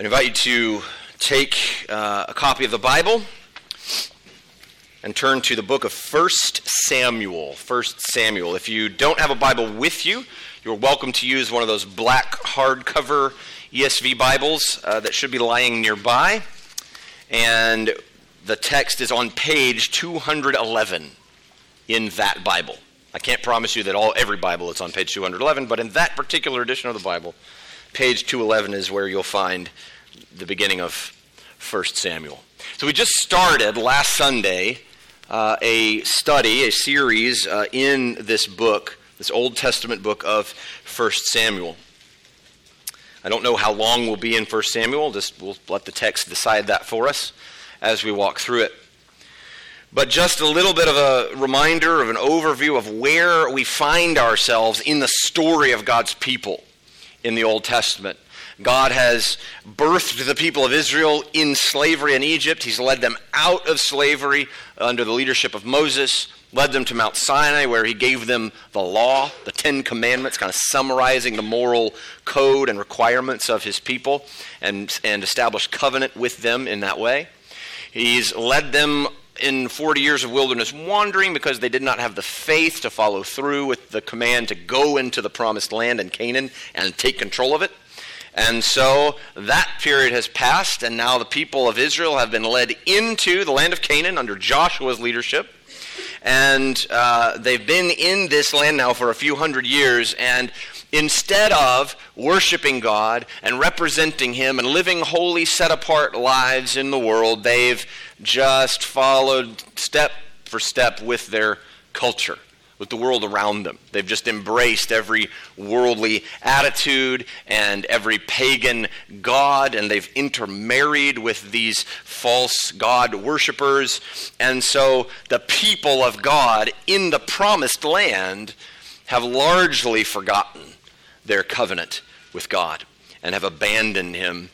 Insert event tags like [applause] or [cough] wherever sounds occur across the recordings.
I invite you to take uh, a copy of the Bible and turn to the book of 1 Samuel. 1 Samuel. If you don't have a Bible with you, you're welcome to use one of those black hardcover ESV Bibles uh, that should be lying nearby. And the text is on page 211 in that Bible. I can't promise you that all every Bible is on page 211, but in that particular edition of the Bible, page 211 is where you'll find the beginning of 1 Samuel. So we just started last Sunday uh, a study, a series uh, in this book, this Old Testament book of 1 Samuel. I don't know how long we'll be in 1 Samuel, just we'll let the text decide that for us as we walk through it. But just a little bit of a reminder of an overview of where we find ourselves in the story of God's people in the Old Testament. God has birthed the people of Israel in slavery in Egypt. He's led them out of slavery under the leadership of Moses, led them to Mount Sinai, where he gave them the law, the Ten Commandments, kind of summarizing the moral code and requirements of his people, and, and established covenant with them in that way. He's led them in 40 years of wilderness wandering because they did not have the faith to follow through with the command to go into the promised land in Canaan and take control of it. And so that period has passed, and now the people of Israel have been led into the land of Canaan under Joshua's leadership. And uh, they've been in this land now for a few hundred years, and instead of worshiping God and representing Him and living holy, set apart lives in the world, they've just followed step for step with their culture, with the world around them. They've just embraced every worldly attitude and every pagan god, and they've intermarried with these false god worshippers. And so the people of God in the promised land have largely forgotten their covenant with God and have abandoned Him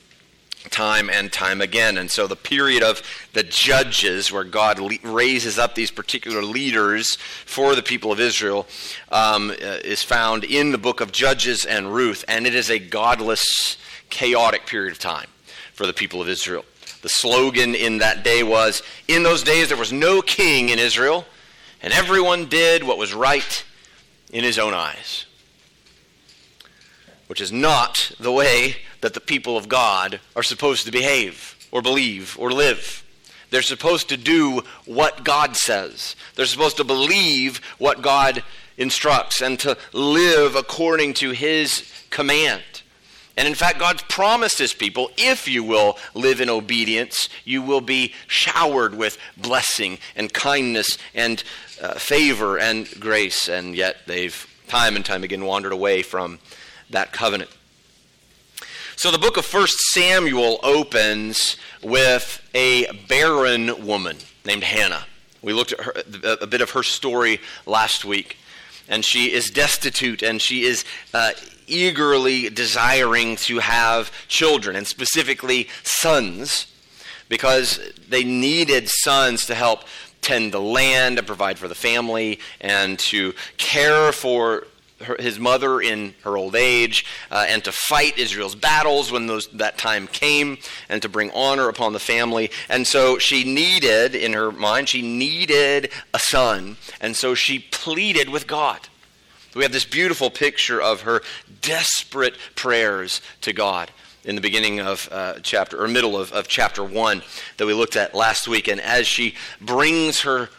time and time again. And so the period of the judges, where God le- raises up these particular leaders for the people of Israel, um, uh, is found in the book of Judges and Ruth. And it is a godless, chaotic period of time for the people of Israel. The slogan in that day was In those days there was no king in Israel, and everyone did what was right in his own eyes. Which is not the way that the people of God are supposed to behave or believe or live. They're supposed to do what God says. They're supposed to believe what God instructs and to live according to His command. And in fact, God's promised His people if you will live in obedience, you will be showered with blessing and kindness and uh, favor and grace. And yet they've time and time again wandered away from that covenant. So the book of 1 Samuel opens with a barren woman named Hannah. We looked at her, a bit of her story last week. And she is destitute and she is uh, eagerly desiring to have children, and specifically sons, because they needed sons to help tend the land and provide for the family and to care for his mother in her old age, uh, and to fight Israel's battles when those, that time came, and to bring honor upon the family. And so she needed, in her mind, she needed a son, and so she pleaded with God. We have this beautiful picture of her desperate prayers to God in the beginning of uh, chapter, or middle of, of chapter 1 that we looked at last week. And as she brings her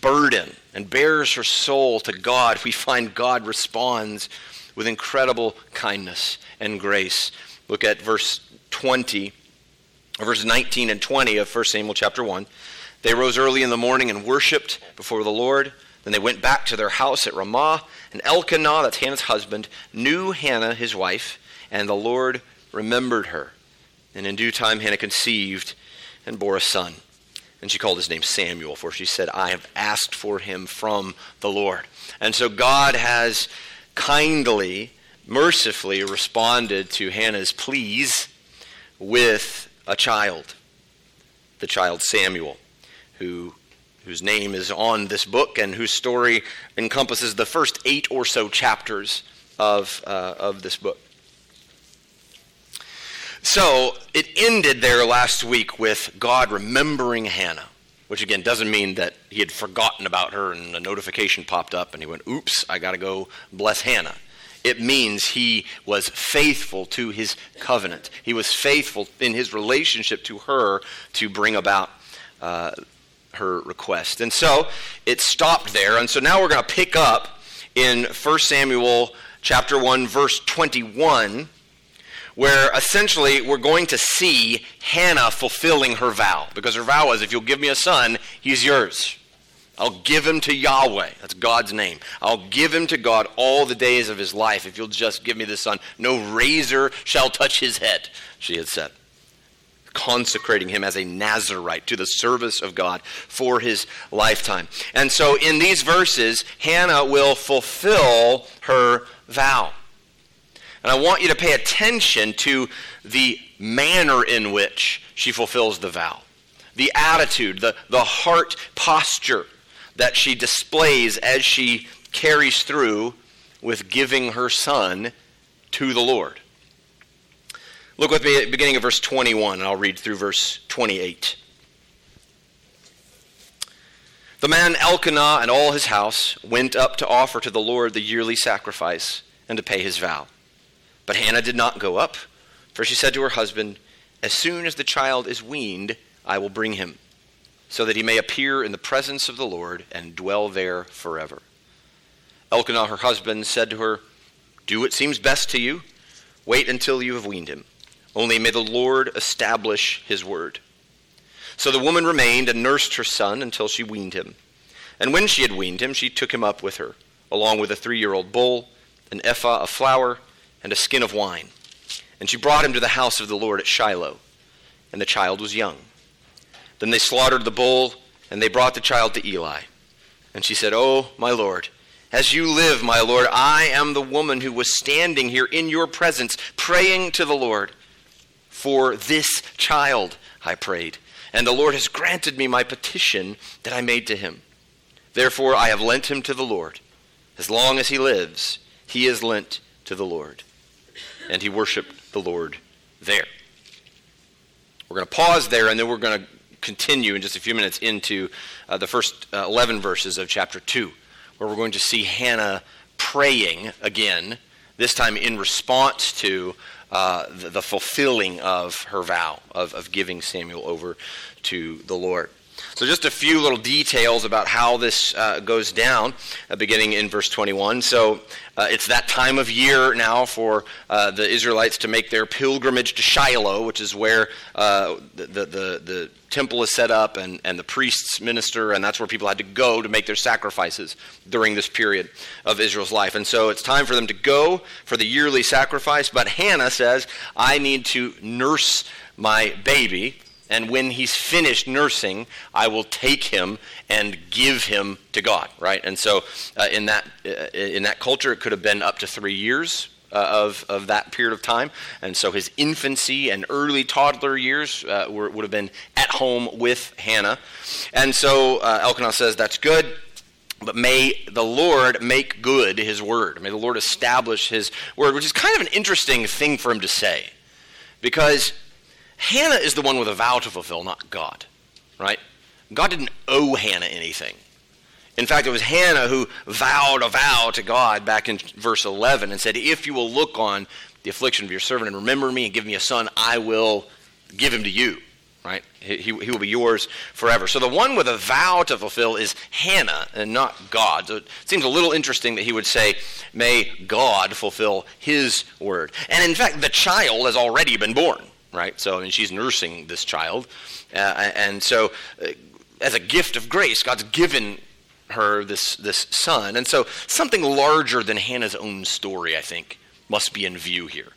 burden and bares her soul to God, we find God responds with incredible kindness and grace. Look at verse 20, verses 19 and 20 of 1 Samuel chapter 1. They rose early in the morning and worshiped before the Lord. Then they went back to their house at Ramah. And Elkanah, that's Hannah's husband, knew Hannah, his wife, and the Lord remembered her. And in due time, Hannah conceived and bore a son. And she called his name Samuel, for she said, I have asked for him from the Lord. And so God has kindly, mercifully responded to Hannah's pleas with a child, the child Samuel, who, whose name is on this book and whose story encompasses the first eight or so chapters of, uh, of this book. So it ended there last week with God remembering Hannah, which again doesn't mean that he had forgotten about her and a notification popped up and he went, oops, I got to go bless Hannah. It means he was faithful to his covenant. He was faithful in his relationship to her to bring about uh, her request. And so it stopped there. And so now we're going to pick up in 1 Samuel chapter 1 verse 21 where essentially we're going to see Hannah fulfilling her vow. Because her vow was, if you'll give me a son, he's yours. I'll give him to Yahweh. That's God's name. I'll give him to God all the days of his life if you'll just give me the son. No razor shall touch his head, she had said. Consecrating him as a Nazarite to the service of God for his lifetime. And so in these verses, Hannah will fulfill her vow. And I want you to pay attention to the manner in which she fulfills the vow, the attitude, the, the heart posture that she displays as she carries through with giving her son to the Lord. Look with me at the beginning of verse 21, and I'll read through verse 28. The man Elkanah and all his house went up to offer to the Lord the yearly sacrifice and to pay his vow. But Hannah did not go up, for she said to her husband, As soon as the child is weaned, I will bring him, so that he may appear in the presence of the Lord and dwell there forever. Elkanah, her husband, said to her, Do what seems best to you. Wait until you have weaned him. Only may the Lord establish his word. So the woman remained and nursed her son until she weaned him. And when she had weaned him, she took him up with her, along with a three year old bull, an ephah of flour, and a skin of wine. And she brought him to the house of the Lord at Shiloh, and the child was young. Then they slaughtered the bull, and they brought the child to Eli. And she said, Oh, my Lord, as you live, my Lord, I am the woman who was standing here in your presence, praying to the Lord. For this child, I prayed, and the Lord has granted me my petition that I made to him. Therefore, I have lent him to the Lord. As long as he lives, he is lent to the Lord and he worshiped the Lord there. We're going to pause there, and then we're going to continue in just a few minutes into uh, the first uh, 11 verses of chapter 2, where we're going to see Hannah praying again, this time in response to uh, the, the, fulfilling of her vow of, of giving Samuel over to the Lord. So, just a few little details about how this uh, goes down, uh, beginning in verse 21. So, uh, it's that time of year now for uh, the Israelites to make their pilgrimage to Shiloh, which is where uh, the, the, the, temple is set up and, and the priests minister, and that's where people had to go to make their sacrifices during this period of Israel's life. And so, it's time for them to go for the yearly sacrifice. But Hannah says, I need to nurse my baby and when he's finished nursing, I will take him and give him to God, right? And so, uh, in that uh, in that culture, it could have been up to three years uh, of of that period of time, and so his infancy and early toddler years uh, were, would have been at home with Hannah, and so uh, Elkanah says that's good. But may the Lord make good his word. May the Lord establish his word, which is kind of an interesting thing for him to say. Because Hannah is the one with a vow to fulfill, not God, right? God didn't owe Hannah anything. In fact, it was Hannah who vowed a vow to God back in verse 11 and said, If you will look on the affliction of your servant and remember me and give me a son, I will give him to you. Right? He, he, will be yours forever. So the one with a vow to fulfill is Hannah and not God. So it seems a little interesting that he would say, May God fulfill his word. And in fact, the child has already been born right? So, I mean, she's nursing this child. Uh, and so, uh, as a gift of grace, God's given her this, this son. And so, something larger than Hannah's own story, I think, must be in view here.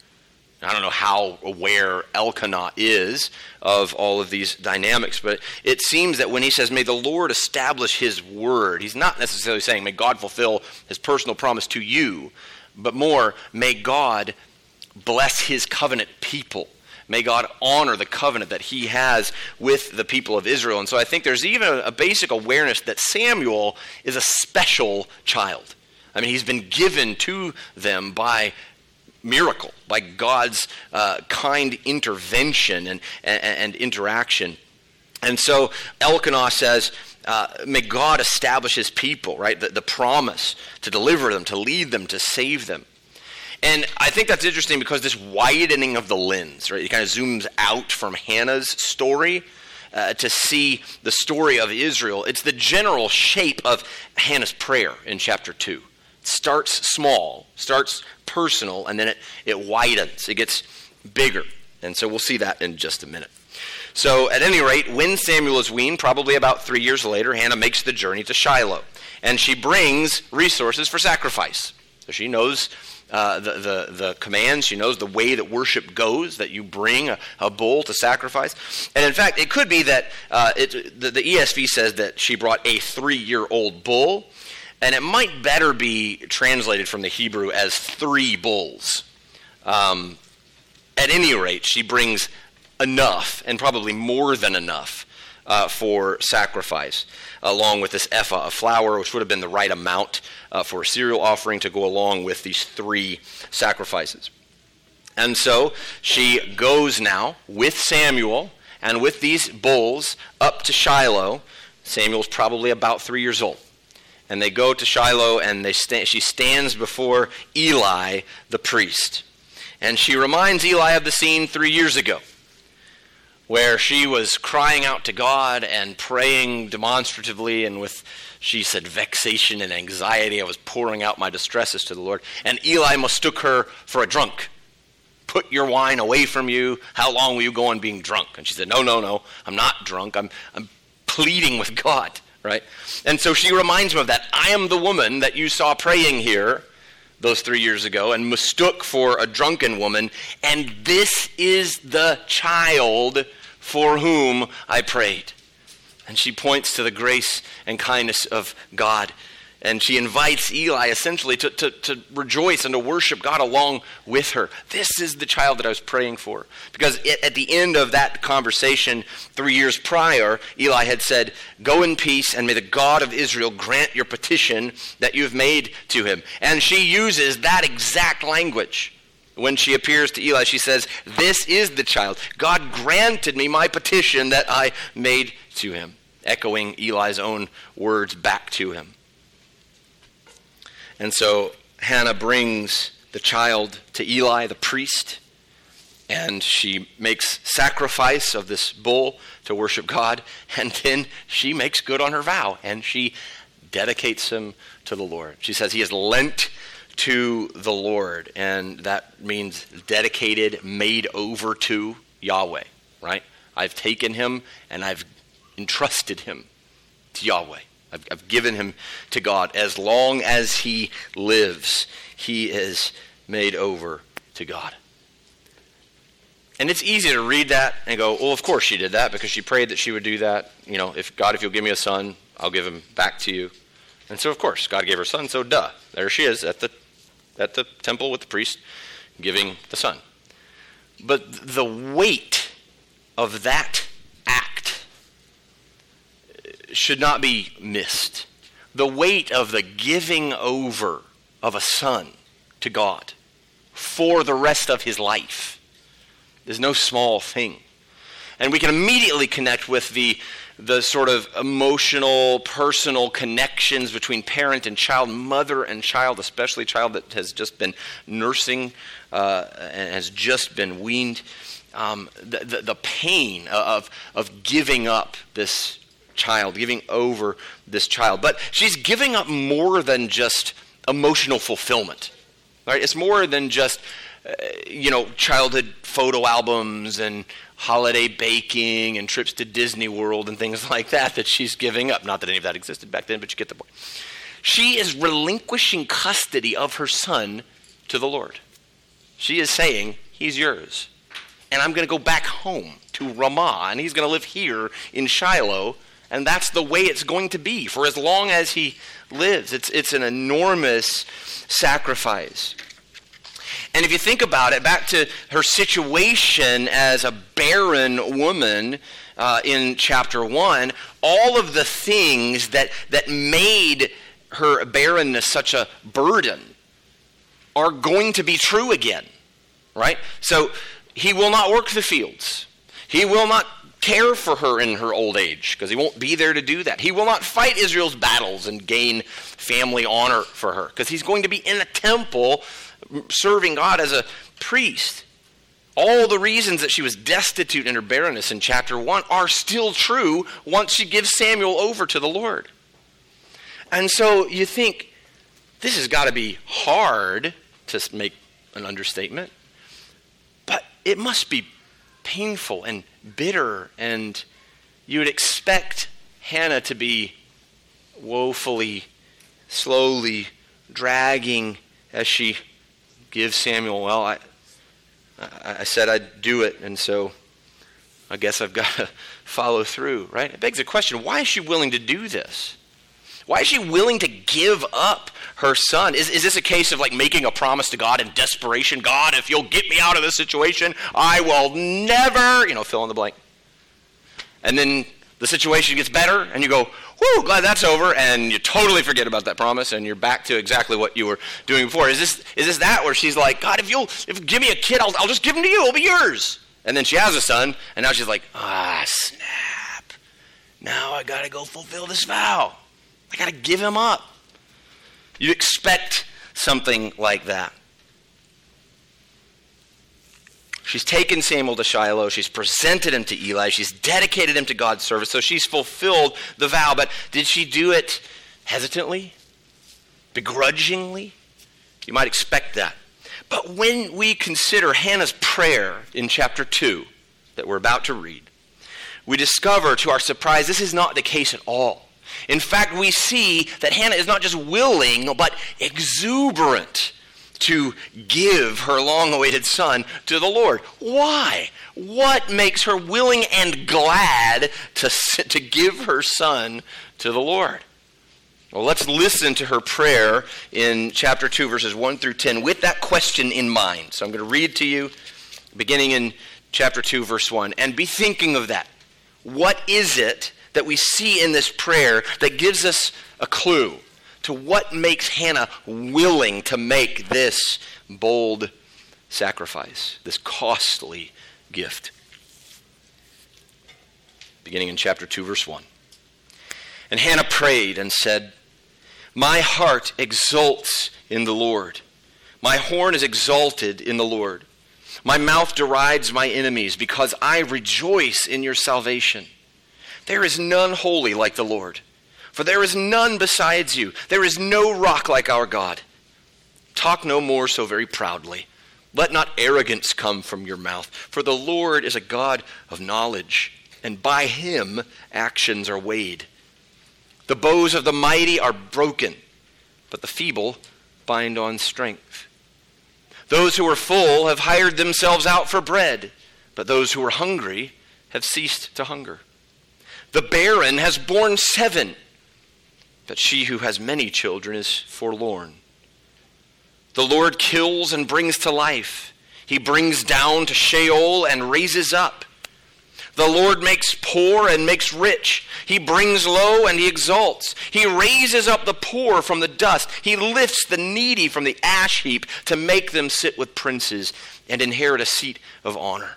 I don't know how aware Elkanah is of all of these dynamics, but it seems that when he says, May the Lord establish his word, he's not necessarily saying, May God fulfill his personal promise to you, but more, May God bless his covenant people May God honor the covenant that he has with the people of Israel. And so I think there's even a basic awareness that Samuel is a special child. I mean, he's been given to them by miracle, by God's uh, kind intervention and, and, and, interaction. And so Elkanah says, uh, May God establish his people, right? The, the promise to deliver them, to lead them, to save them. And I think that's interesting because this widening of the lens, right? It kind of zooms out from Hannah's story uh, to see the story of Israel. It's the general shape of Hannah's prayer in chapter 2. It starts small, starts personal, and then it, it widens. It gets bigger. And so we'll see that in just a minute. So, at any rate, when Samuel is weaned, probably about three years later, Hannah makes the journey to Shiloh. And she brings resources for sacrifice. She knows uh, the, the, the commands. She knows the way that worship goes, that you bring a, a bull to sacrifice. And in fact, it could be that uh, it, the, the ESV says that she brought a three year old bull, and it might better be translated from the Hebrew as three bulls. Um, at any rate, she brings enough, and probably more than enough, uh, for sacrifice, along with this ephah of flour, which would have been the right amount uh, for a cereal offering to go along with these three sacrifices. And so she goes now with Samuel and with these bulls up to Shiloh. Samuel's probably about three years old. And they go to Shiloh and they sta- she stands before Eli, the priest. And she reminds Eli of the scene three years ago where she was crying out to God and praying demonstratively and with, she said, vexation and anxiety. I was pouring out my distresses to the Lord. And Eli mistook her for a drunk. Put your wine away from you. How long will you go on being drunk? And she said, No, no, no. I'm not drunk. I'm, I'm pleading with God, right? And so she reminds him of that. I am the woman that you saw praying here those three years ago and mistook for a drunken woman. And this is the child for whom I prayed. And she points to the grace and kindness of God. And she invites Eli essentially to, to, to rejoice and to worship God along with her. This is the child that I was praying for. Because it, at the end of that conversation, three years prior, Eli had said, Go in peace, and may the God of Israel grant your petition that you have made to him. And she uses that exact language. When she appears to Eli, she says, This is the child. God granted me my petition that I made to him, echoing Eli's own words back to him. And so Hannah brings the child to Eli, the priest, and she makes sacrifice of this bull to worship God, [laughs] and then she makes good on her vow, and she dedicates him to the Lord. She says, He has lent to the Lord. And that means dedicated, made over to Yahweh, right? I've taken him and I've entrusted him to Yahweh. I've, I've given him to God. As long as he lives, he is made over to God. And it's easy to read that and go, well, of course she did that because she prayed that she would do that. You know, if God, if you'll give me a son, I'll give him back to you. And so, of course, God gave her son, so duh. There she is at the at the temple with the priest giving the son. But the weight of that act uh, should not be missed. The weight of the giving over of a son to God for the rest of his life is no small thing. And we can immediately connect with the the sort of emotional, personal connections between parent and child, mother and child, especially child that has just been nursing uh, and has just been weaned. Um, the, the, the pain of, of giving up this child, giving over this child. But she's giving up more than just emotional fulfillment. Right? It's more than just, uh, you know, childhood photo albums and holiday baking and trips to Disney World and things [laughs] like that that she's giving up. Not that any of that existed back then, but you get the point. She is relinquishing custody of her son to the Lord. She is saying, He's yours. And I'm going to go back home to Ramah, and he's going to live here in Shiloh. And that's the way it's going to be for as long as he lives. It's, it's an enormous sacrifice. And if you think about it, back to her situation as a barren woman uh, in chapter 1, all of the things that, that made her barrenness such a burden are going to be true again. right? So he will not work the fields. He will not care for her in her old age because he won't be there to do that. He will not fight Israel's battles and gain family honor for her because he's going to be in a temple serving God as a priest. All the reasons that she was destitute in her barrenness in chapter 1 are still true once she gives Samuel over to the Lord. And so you think, this has got to be hard to make an understatement, but it must be painful and bitter, and you would expect Hannah to be woefully, slowly dragging as she gives Samuel, well, I, I said I'd do it, and so I guess I've got to [laughs] follow through, right? It begs the question why is she willing to do this? Why is she willing to give up her son? Is, is this a case of like making a promise to God in desperation? God, if you'll get me out of this situation, I will never, you know, fill in the blank. And then the situation gets better, and you go, whoo, glad that's over, and you totally forget about that promise, and you're back to exactly what you were doing before. Is this, is this that where she's like, God, if you'll if give me a kid, I'll, I'll just give him to you, it'll be yours. And then she has a son, and now she's like, ah, snap. Now I got to go fulfill this vow. I got to give him up. You expect something like that. She's taken Samuel to Shiloh. She's presented him to Eli. She's dedicated him to God's service. So she's fulfilled the vow. But did she do it hesitantly? Begrudgingly? You might expect that. But when we consider Hannah's prayer in chapter 2 that we're about to read, we discover to our surprise this is not the case at all. In fact, we see that Hannah is not just willing, but exuberant to give her long awaited son to the Lord. Why? What makes her willing and glad to, to give her son to the Lord? Well, let's listen to her prayer in chapter 2, verses 1 through 10, with that question in mind. So I'm going to read to you, beginning in chapter 2, verse 1, and be thinking of that. What is it that we see in this prayer that gives us a clue? To what makes Hannah willing to make this bold sacrifice, this costly gift. Beginning in chapter 2, verse 1. And Hannah prayed and said, My heart exults in the Lord. My horn is exalted in the Lord. My mouth derides my enemies because I rejoice in your salvation. There is none holy like the Lord. For there is none besides you. There is no rock like our God. Talk no more so very proudly. Let not arrogance come from your mouth. For the Lord is a God of knowledge, and by him actions are weighed. The bows of the mighty are broken, but the feeble bind on strength. Those who are full have hired themselves out for bread, but those who are hungry have ceased to hunger. The barren has borne seven but she who has many children is forlorn. The Lord kills and brings to life. He brings down to Sheol and raises up. The Lord makes poor and makes rich. He brings low and he exalts. He raises up the poor from the dust. He lifts the needy from the ash heap to make them sit with princes and inherit a seat of honor.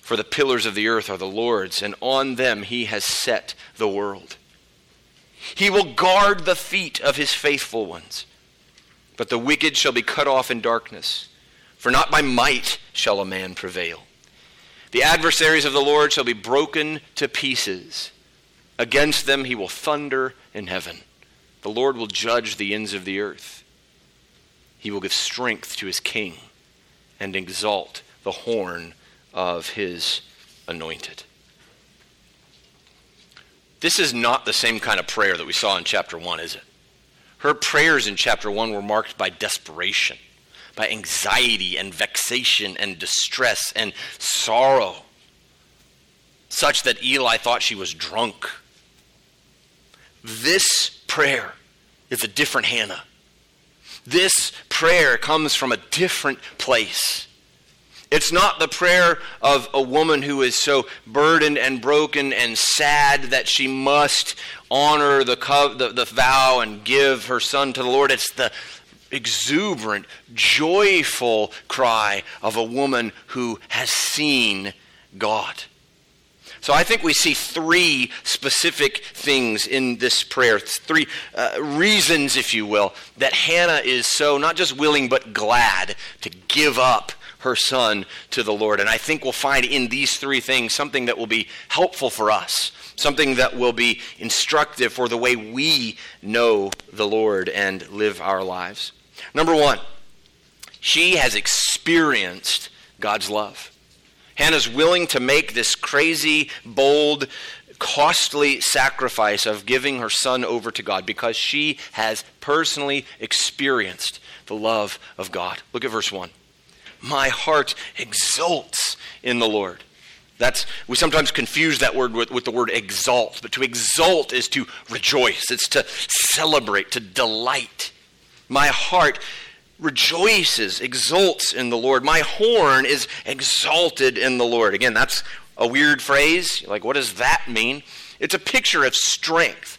For the pillars of the earth are the Lord's, and on them he has set the world. He will guard the feet of his faithful ones. But the wicked shall be cut off in darkness, for not by might shall a man prevail. The adversaries of the Lord shall be broken to pieces. Against them he will thunder in heaven. The Lord will judge the ends of the earth. He will give strength to his king and exalt the horn of his anointed. This is not the same kind of prayer that we saw in chapter 1, is it? Her prayers in chapter 1 were marked by desperation, by anxiety and vexation and distress and sorrow, such that Eli thought she was drunk. This prayer is a different Hannah. This prayer comes from a different place. It's not the prayer of a woman who is so burdened and broken and sad that she must honor the, the, the vow and give her son to the Lord. It's the exuberant, joyful cry of a woman who has seen God. So I think we see three specific things in this prayer, three uh, reasons, if you will, that Hannah is so not just willing but glad to give up her son to the Lord. And I think we'll find in these three things something that will be helpful for us, something that will be instructive for the way we know the Lord and live our lives. Number one, she has experienced God's love. Hannah's willing to make this crazy, bold, costly sacrifice of giving her son over to God because she has personally experienced the love of God. Look at verse 1. My heart exults in the Lord. That's we sometimes confuse that word with, with the word exalt, but to exult is to rejoice. It's to celebrate, to delight. My heart rejoices, exults in the Lord. My horn is exalted in the Lord. Again, that's a weird phrase. Like, what does that mean? It's a picture of strength.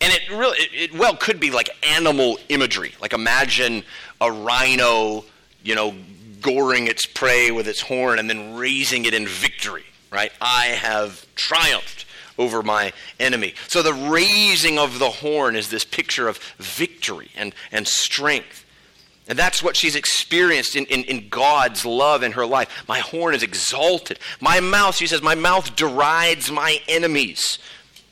And it really, it, it well could be like animal imagery. Like, imagine a rhino, you know, goring its prey with its horn and then raising it in victory, right? I have triumphed over my enemy. So the raising of the horn is this picture of victory and, and strength. And that's what she's experienced in, in, in, God's love in her life. My horn is exalted. My mouth, she says, my mouth derides my enemies.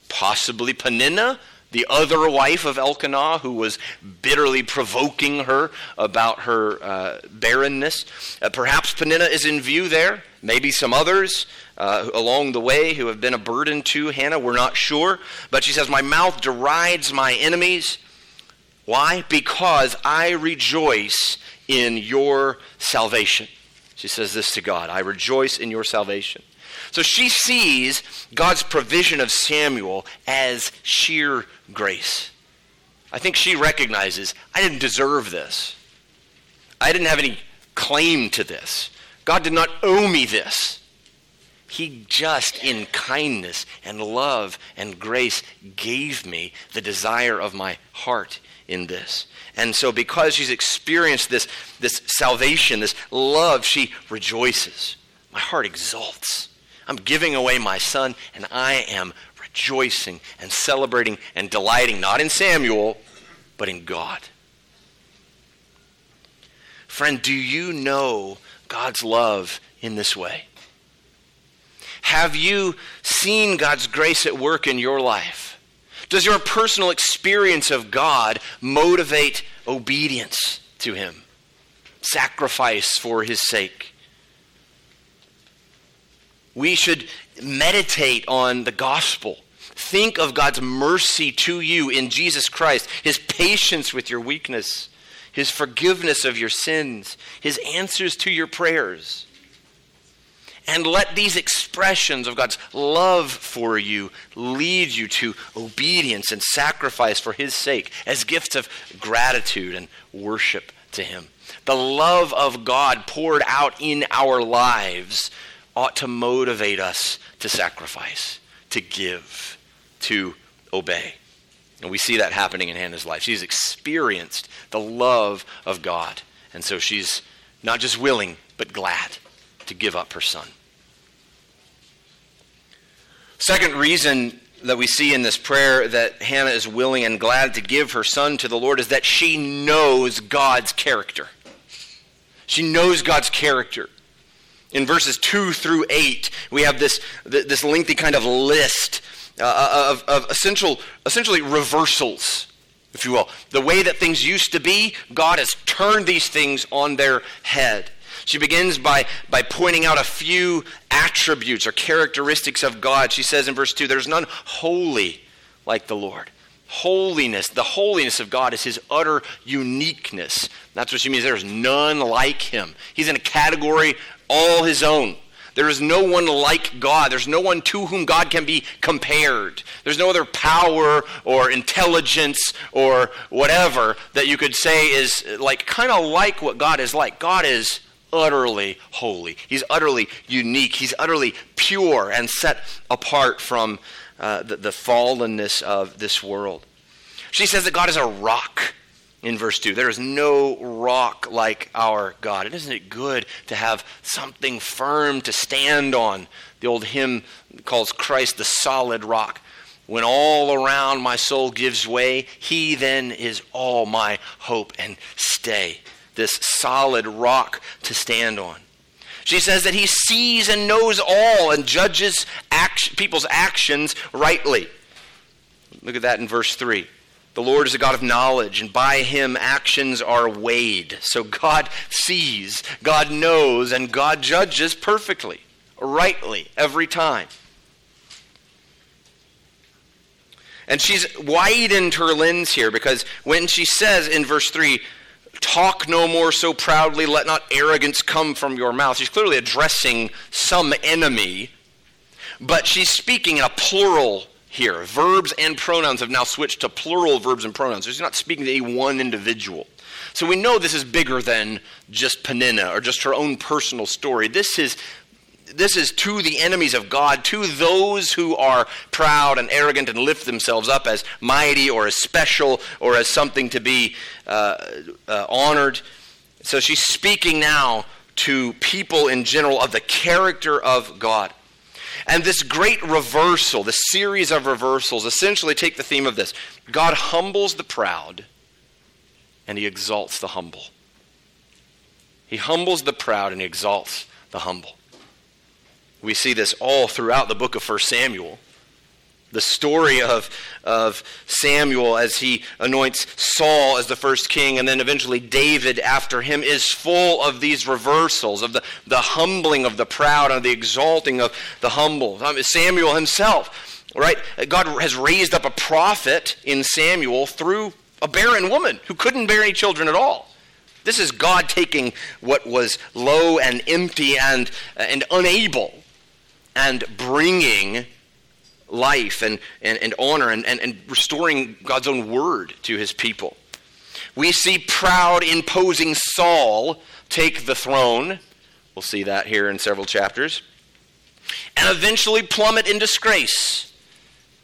Possibly Peninnah, the other wife of Elkanah, who was bitterly provoking her about her uh, barrenness. Uh, perhaps Peninnah is in view there. Maybe some others uh, along the way who have been a burden to Hannah. We're not sure. But she says, My mouth derides my enemies. Why? Because I rejoice in your salvation. She says this to God I rejoice in your salvation. So she sees God's provision of Samuel as sheer grace. I think she recognizes I didn't deserve this. I didn't have any claim to this. God did not owe me this. He just, in kindness and love and grace, gave me the desire of my heart in this. And so, because she's experienced this, this salvation, this love, she rejoices. My heart exults. I'm giving away my son, and I am rejoicing and celebrating and delighting, not in Samuel, but in God. Friend, do you know God's love in this way? Have you seen God's grace at work in your life? Does your personal experience of God motivate obedience to Him? Sacrifice for His sake? We should meditate on the gospel. Think of God's mercy to you in Jesus Christ, His patience with your weakness, His forgiveness of your sins, His answers to your prayers. And let these expressions of God's love for you lead you to obedience and sacrifice for His sake as gifts of gratitude and worship to Him. The love of God poured out in our lives ought to motivate us to sacrifice, to give, to obey. And we see that happening in Hannah's life. She's experienced the love of God. And so she's not just willing, but glad to give up her son. Second reason that we see in this prayer that Hannah is willing and glad to give her son to the Lord is that she knows God's character. She knows God's character. In verses 2 through 8, we have this, this lengthy kind of list uh, uh, of, of essential, essentially reversals, if you will. The way that things used to be, God has turned these things on their head. She begins by, by pointing out a few attributes or characteristics of God. She says in verse 2 There's none holy like the Lord. Holiness, the holiness of God is his utter uniqueness. That's what she means. There's none like him. He's in a category all his own. There is no one like God. There's no one to whom God can be compared. There's no other power or intelligence or whatever that you could say is like kind of like what God is like. God is utterly holy. He's utterly unique. He's utterly pure and set apart from uh, the, the fallenness of this world. She says that God is a rock. In verse 2. There is no rock like our God. Isn't it good to have something firm to stand on? The old hymn calls Christ the solid rock. When all around my soul gives way, he then is all my hope and stay. This solid rock to stand on. She says that he sees and knows all and judges people's actions rightly. Look at that in verse 3. The Lord is a God of knowledge, and by him actions are weighed. So God sees, God knows, and God judges perfectly, rightly, every time. And she's widened her lens here because when she says in verse 3, Talk no more so proudly, let not arrogance come from your mouth. She's clearly addressing some enemy, but she's speaking in a plural here. Verbs and pronouns have now switched to plural verbs and pronouns. She's not speaking to any one individual. So we know this is bigger than just Peninnah or just her own personal story. This is this is to the enemies of God, to those who are proud and arrogant and lift themselves up as mighty or as special or as something to be uh, uh, honored. So she's speaking now to people in general of the character of God. And this great reversal, the series of reversals, essentially take the theme of this God humbles the proud and he exalts the humble. He humbles the proud and he exalts the humble. We see this all throughout the book of 1 Samuel. The story of, of Samuel as he anoints Saul as the first king and then eventually David after him is full of these reversals, of the, the humbling of the proud and the exalting of the humble. Um, Samuel himself, right? God has raised up a prophet in Samuel through a barren woman who couldn't bear any children at all. This is God taking what was low and empty and, and unable and bringing life and, and, and honor and, and, and restoring God's own word to his people. We see proud, imposing Saul take the throne. We'll see that here in several chapters. And eventually plummet in disgrace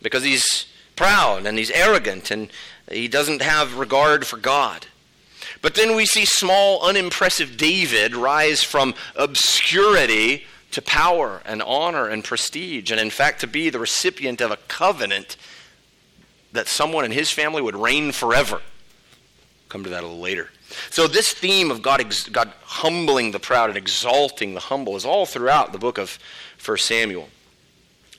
because he's proud and he's arrogant and he doesn't have regard for God. But then we see small, unimpressive David rise from obscurity to power and honor and prestige, and in fact, to be the recipient of a covenant that someone in his family would reign forever. Come to that a little later. So, this theme of God, God humbling the proud and exalting the humble is all throughout the book of 1 Samuel.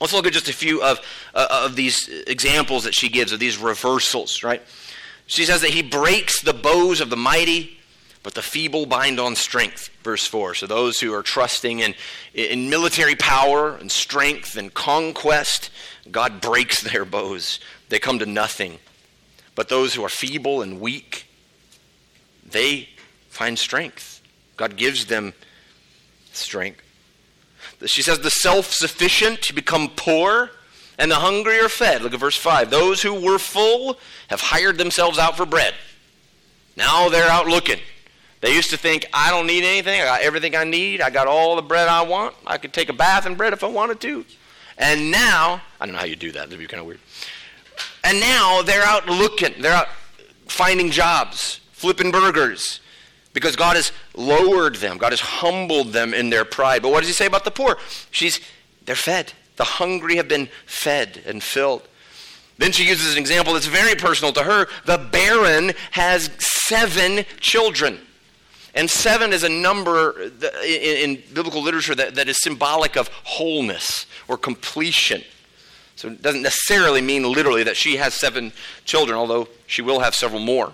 Let's look at just a few of, uh, of these examples that she gives of these reversals, right? She says that he breaks the bows of the mighty but the feeble bind on strength. Verse 4. So those who are trusting in, in military power and strength and conquest, God breaks [laughs] their bows. They come to nothing. But those who are feeble and weak, they find strength. God gives them strength. She says, the self sufficient become poor, and the hungry are fed. Look at verse 5. Those who were full have hired themselves out for bread. Now they're out looking. They used to think, I don't need anything. I got everything I need. I got all the bread I want. I could take a bath in bread if I wanted to. And now, I don't know how you do that. That'd be kind of weird. And now they're out looking. They're out finding jobs, flipping burgers, because God has lowered them. God has humbled them in their pride. But what does he say about the poor? She's, they're fed. The hungry have been fed and filled. Then she uses an example that's very personal to her. The barren has seven children. And seven is a number in, biblical literature that, is symbolic of wholeness or completion. So it doesn't necessarily mean literally that she has seven children, although she will have several more.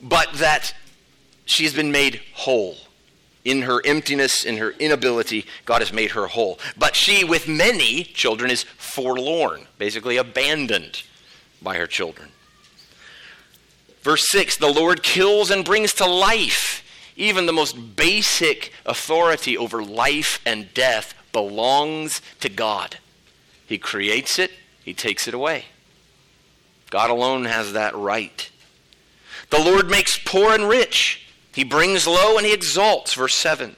But that she's been made whole. In her emptiness, in her inability, God has made her whole. But she, with many children, is forlorn, basically abandoned by her children. Verse 6 The Lord kills and brings to life. Even the most basic authority over life and death belongs to God. He creates it, He takes it away. God alone has that right. The Lord makes poor and rich. He brings low and he exalts. Verse 7.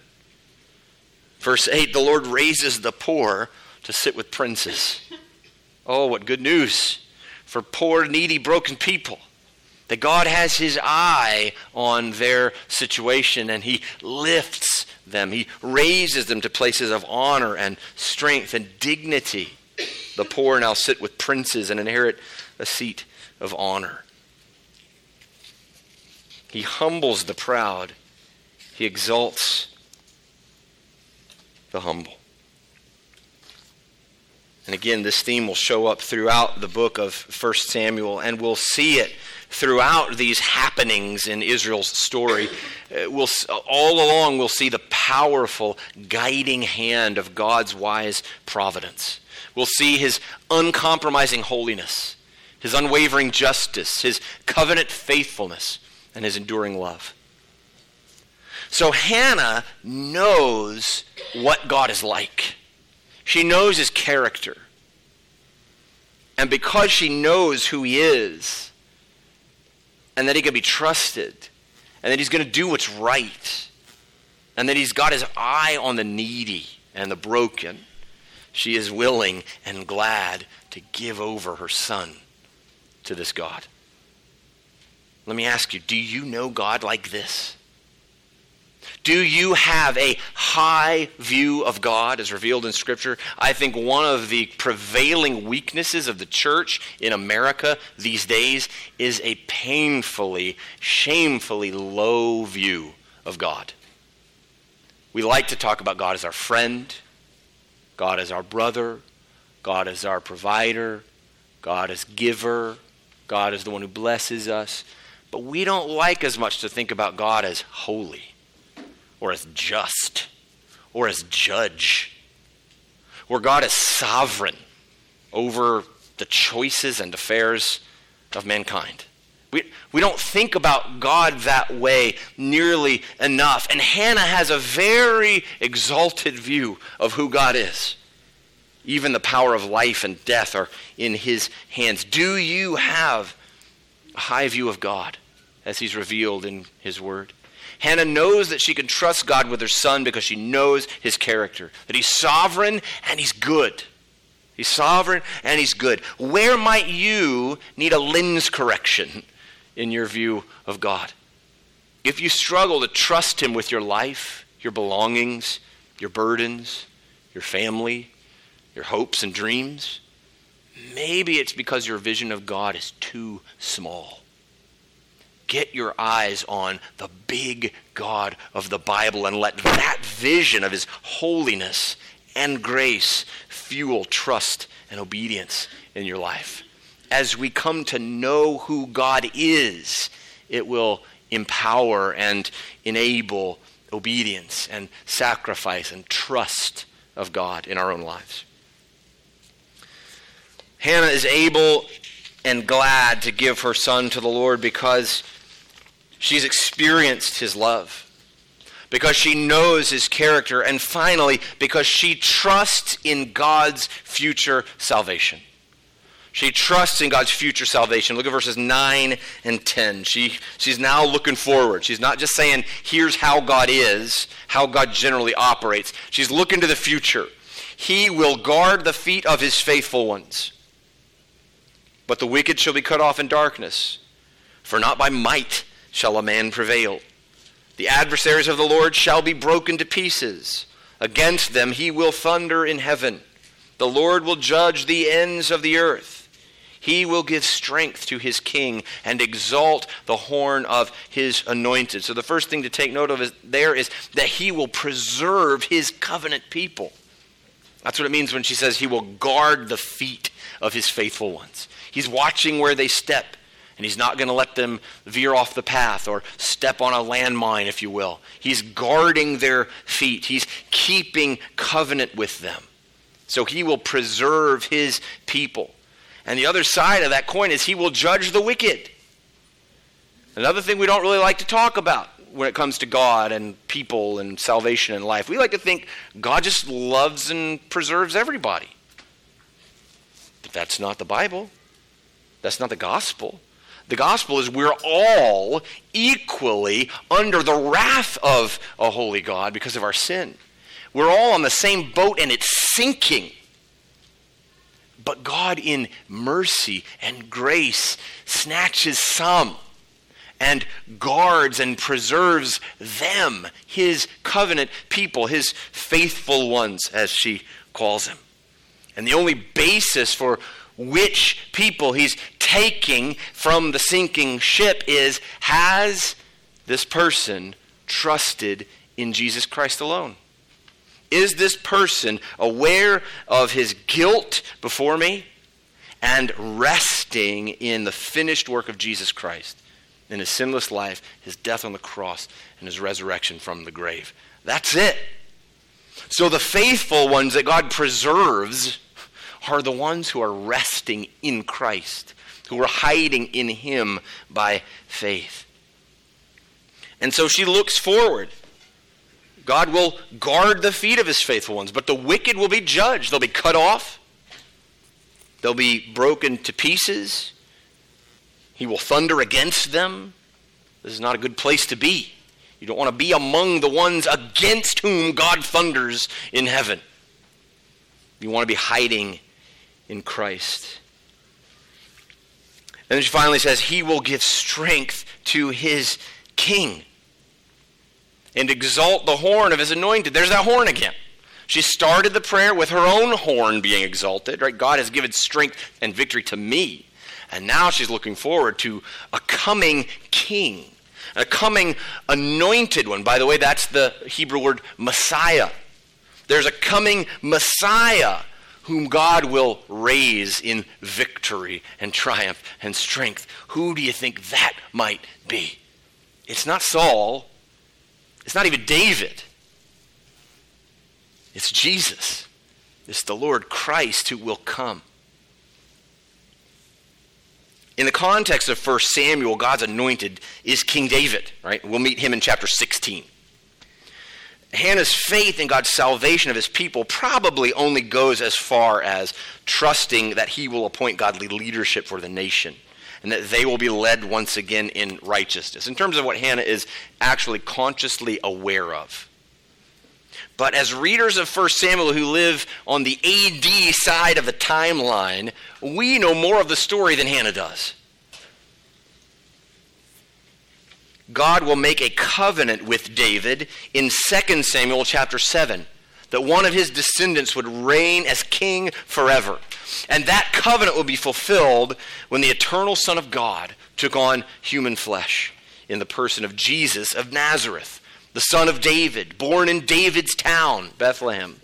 Verse 8 The Lord raises the poor to sit with princes. Oh, what good news for poor, needy, broken people That God has his eye on their situation and he lifts them. He raises them to places of honor and strength and dignity. The poor now sit with princes and inherit a seat of honor. He humbles the proud, he exalts the humble. And again, this theme will show up throughout the book of 1 Samuel, and we'll see it throughout these happenings in Israel's story. Uh, we'll, all along, we'll see the powerful guiding hand of God's wise providence. We'll see his uncompromising holiness, his unwavering justice, his covenant faithfulness, and his enduring love. So Hannah knows what God is like. She knows his character. And because she knows who he is, and that he can be trusted, and that he's going to do what's right, and that he's got his eye on the needy and the broken, she is willing and glad to give over her son to this God. Let me ask you do you know God like this? Do you have a high view of God as revealed in Scripture? I think one of the prevailing weaknesses of the church in America these days is a painfully, shamefully low view of God. We like to talk about God as our friend, God as our brother, God as our provider, God as giver, God as the one who blesses us. But we don't like as much to think about God as holy or as just or as judge, where God is sovereign over the choices and affairs of mankind. We, we don't think about God that way nearly enough. And Hannah has a very exalted view of who God is. Even the power of life and death are in his hands. Do you have a high view of God as he's revealed in his word? Hannah knows that she can trust God with her son because she knows his character, that he's sovereign and he's good. He's sovereign and he's good. Where might you need a lens correction in your view of God? If you struggle to trust him with your life, your belongings, your burdens, your family, your hopes and dreams, maybe it's because your vision of God is too small get your eyes on the big God of the Bible and let that vision of his holiness and grace fuel trust and obedience in your life. As we come to know who God is, it will empower and enable obedience and sacrifice and trust of God in our own lives. Hannah is able and glad to give her son to the Lord because She's experienced his love because she knows his character, and finally, because she trusts in God's future salvation. She trusts in God's future salvation. Look at verses 9 and 10. She, she's now looking forward. She's not just saying, here's how God is, how God generally operates. She's looking to the future. He will guard the feet of his faithful ones. But the wicked shall be cut off in darkness. For not by might shall a man prevail. The adversaries of the Lord shall be broken to pieces. Against them he will thunder in heaven. The Lord will judge the ends of the earth. He will give strength to his king and exalt the horn of his anointed. So the first thing to take note of is, there is that he will preserve his covenant people. That's what it means when she says he will guard the feet of his faithful ones. He's watching where they step. And he's not going to let them veer off the path or step on a landmine, if you will. He's guarding their feet, he's keeping covenant with them. So he will preserve his people. And the other side of that coin is he will judge the wicked. Another thing we don't really like to talk about when it comes to God and people and salvation and life. We like to think God just loves and preserves everybody. But that's not the Bible. That's not the gospel. The gospel is we're all equally under the wrath of a holy God because of our sin. We're all on the same boat and it's sinking. But God, in mercy and grace, snatches some and guards and preserves them, his covenant people, his faithful ones, as she calls them. And the only basis for which people he's taking from the sinking ship is has this person trusted in Jesus Christ alone? Is this person aware of his guilt before me and resting in the finished work of Jesus Christ in his sinless life, his death on the cross, and his resurrection from the grave? That's it. So the faithful ones that God preserves are the ones who are resting in Christ, who are hiding in Him by faith. And so she looks forward. God will guard the feet of His faithful ones, but the wicked will be judged. They'll be cut off, they'll be broken to pieces. He will thunder against them. This is not a good place to be. You don't want to be among the ones against whom God thunders in heaven. You want to be hiding in Christ. And then she finally says, He will give strength to his king and exalt the horn of his anointed. There's that horn again. She started the prayer with her own horn being exalted, right? God has given strength and victory to me. And now she's looking forward to a coming king, a coming anointed one. By the way, that's the Hebrew word Messiah. There's a coming Messiah whom God will raise in victory and triumph and strength. Who do you think that might be? It's not Saul. It's not even David. It's Jesus. It's the Lord Christ who will come. In the context of 1 Samuel, God's anointed is King David, right? We'll meet him in chapter 16. Hannah's faith in God's salvation of his people probably only goes as far as trusting that he will appoint godly leadership for the nation and that they will be led once again in righteousness, in terms of what Hannah is actually consciously aware of. But as readers of 1 Samuel who live on the AD side of the timeline, we know more of the story than Hannah does. God will make a covenant with David in 2 Samuel chapter 7 that one of his descendants would reign as king forever. And that covenant will be fulfilled when the eternal Son of God took on human flesh in the person of Jesus of Nazareth, the son of David, born in David's town, Bethlehem.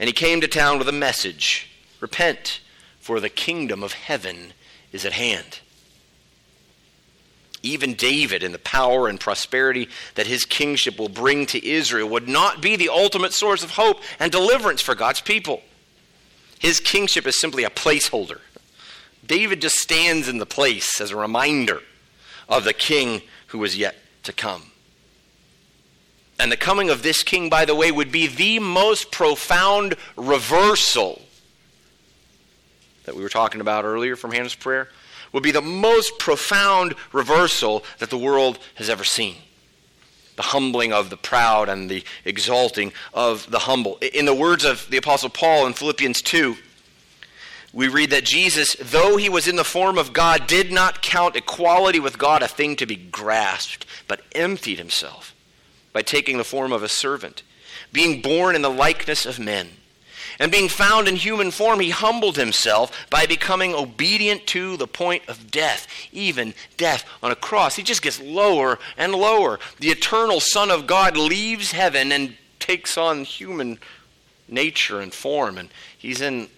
And he came to town with a message Repent, for the kingdom of heaven is at hand. Even David, and the power and prosperity that his kingship will bring to Israel, would not be the ultimate source of hope and deliverance for God's people. His kingship is simply a placeholder. David just stands in the place as a reminder of the king who is yet to come. And the coming of this king, by the way, would be the most profound reversal that we were talking about earlier from Hannah's prayer would be the most profound reversal that the world has ever seen. The humbling of the proud and the exalting of the humble. In the words of the Apostle Paul in Philippians 2, we read that Jesus, though he was in the form of God, did not count equality with God a thing to be grasped, but emptied himself by taking the form of a servant, being born in the likeness of men and being found in human form, he humbled himself by becoming obedient to the point of death, even death on a cross. He just gets lower and lower. The eternal Son of God leaves heaven and takes on human nature and form, and he's in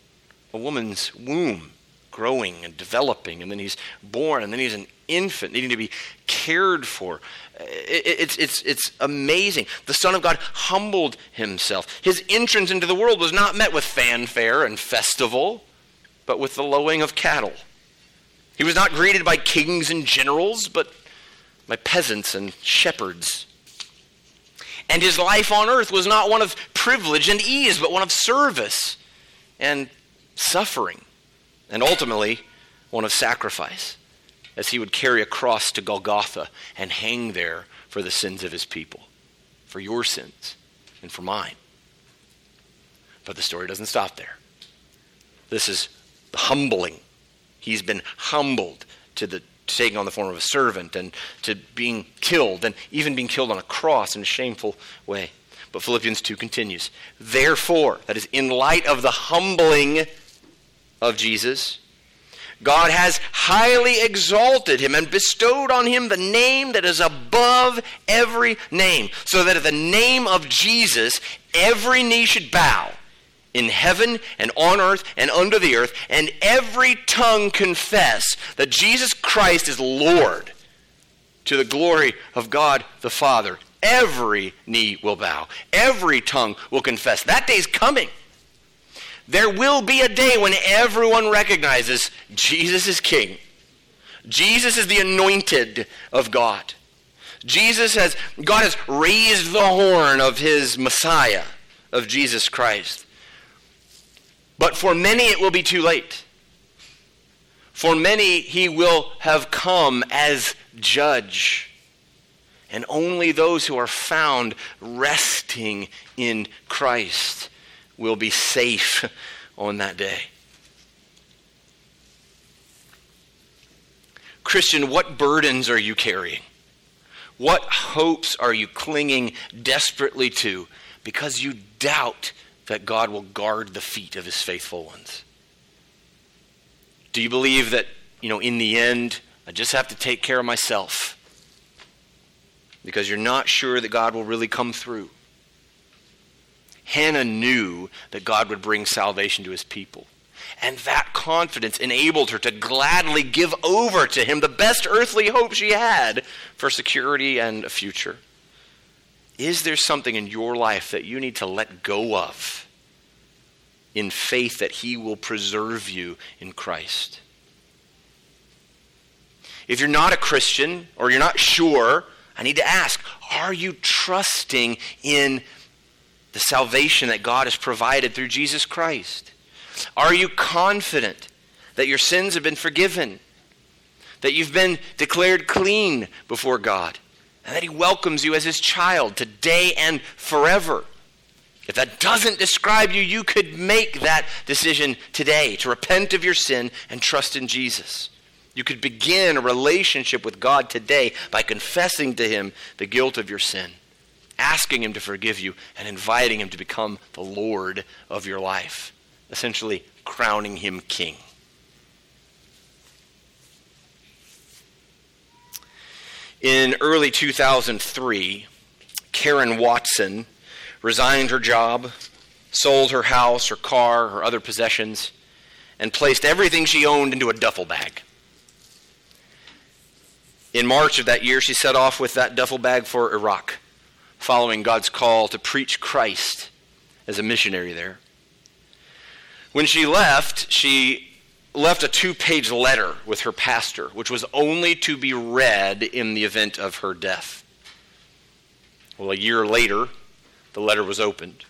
a woman's womb, growing and developing, and then he's born, and then he's an infant needing to be cared for. It's, it's, it's amazing. The Son of God humbled himself. His entrance into the world was not met with fanfare and festival, but with the lowing of cattle. He was not greeted by kings and generals, but by peasants and shepherds. And his life on earth was not one of privilege and ease, but one of service and suffering, and ultimately, one of sacrifice as he would carry a cross to Golgotha and hang there for the sins of his people, for your sins and for mine. But the story doesn't stop there. This is the humbling. He's been humbled to the taking on the form of a servant and to being killed and even being killed on a cross in a shameful way. But Philippians 2 continues. Therefore, that is, in light of the humbling of Jesus, God has highly exalted him and bestowed on him the name that is above every name, so that at the name of Jesus every knee should bow in heaven and on earth and under the earth, and every tongue confess that Jesus Christ is Lord to the glory of God the Father. Every knee will bow, every tongue will confess. That day's coming. There will be a day when everyone recognizes Jesus is King. Jesus is the anointed of God. Jesus has, God has raised the horn of his Messiah, of Jesus Christ. But for many, it will be too late. For many, he will have come as judge. And only those who are found resting in Christ will be safe [laughs] on that day. Christian, what burdens are you carrying? What hopes are you clinging desperately to because you doubt that God will guard the feet of his faithful ones? Do you believe that, you know, in the end, I just have to take care of myself? Because you're not sure that God will really come through. Hannah knew that God would bring salvation to his people. And that confidence enabled her to gladly give over to him the best earthly hope she had for security and a future. Is there something in your life that you need to let go of in faith that He will preserve you in Christ? If you're not a Christian or you're not sure, I need to ask are you trusting in the salvation that God has provided through Jesus Christ? Are you confident that your sins have been forgiven? That you've been declared clean before God? and that He welcomes you as His child today and forever. If that doesn't describe you, you could make that decision today to repent of your sin and trust in Jesus. You could begin a relationship with God today by confessing to Him the guilt of your sin, asking Him to forgive you, and inviting Him to become the Lord of your life, essentially crowning Him King. In early 2003, Karen Watson resigned her job, sold her house, her car, her other possessions, and placed everything she owned into a duffel bag. In March of that year, she set off with that duffel bag for Iraq, following God's call to preach Christ as a missionary there. When she left, she left a two page letter with her pastor, which was only to be read in the event of her death. Well, a year later, the letter was opened.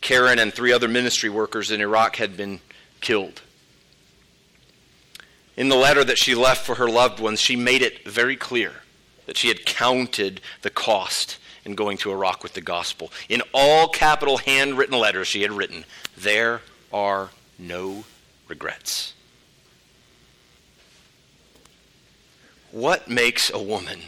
Karen and three other ministry workers in Iraq had been killed. In the letter that she left for her loved ones, she made it very clear that she had counted the cost in going to Iraq with the gospel. In all capital handwritten letters, she had written, There are no regrets. What makes a woman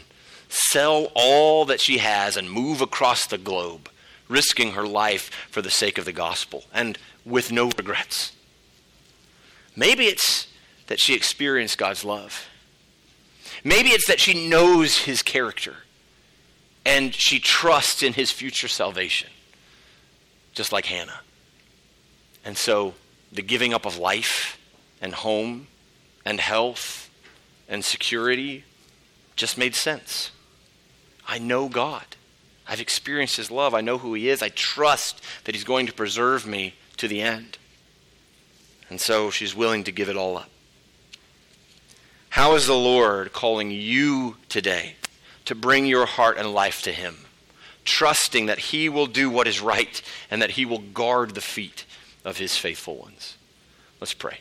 sell all that she has and move across the globe, risking her life for the sake of the gospel and with no regrets? Maybe it's that she experienced God's love. Maybe it's that she knows his character and she trusts in his future salvation, just like Hannah. And so the giving up of life and home and health and security just made sense. I know God. I've experienced His love. I know who He is. I trust that He's going to preserve me to the end. And so she's willing to give it all up. How is the Lord calling you today to bring your heart and life to Him, trusting that He will do what is right and that He will guard the feet of his faithful ones. Let's pray.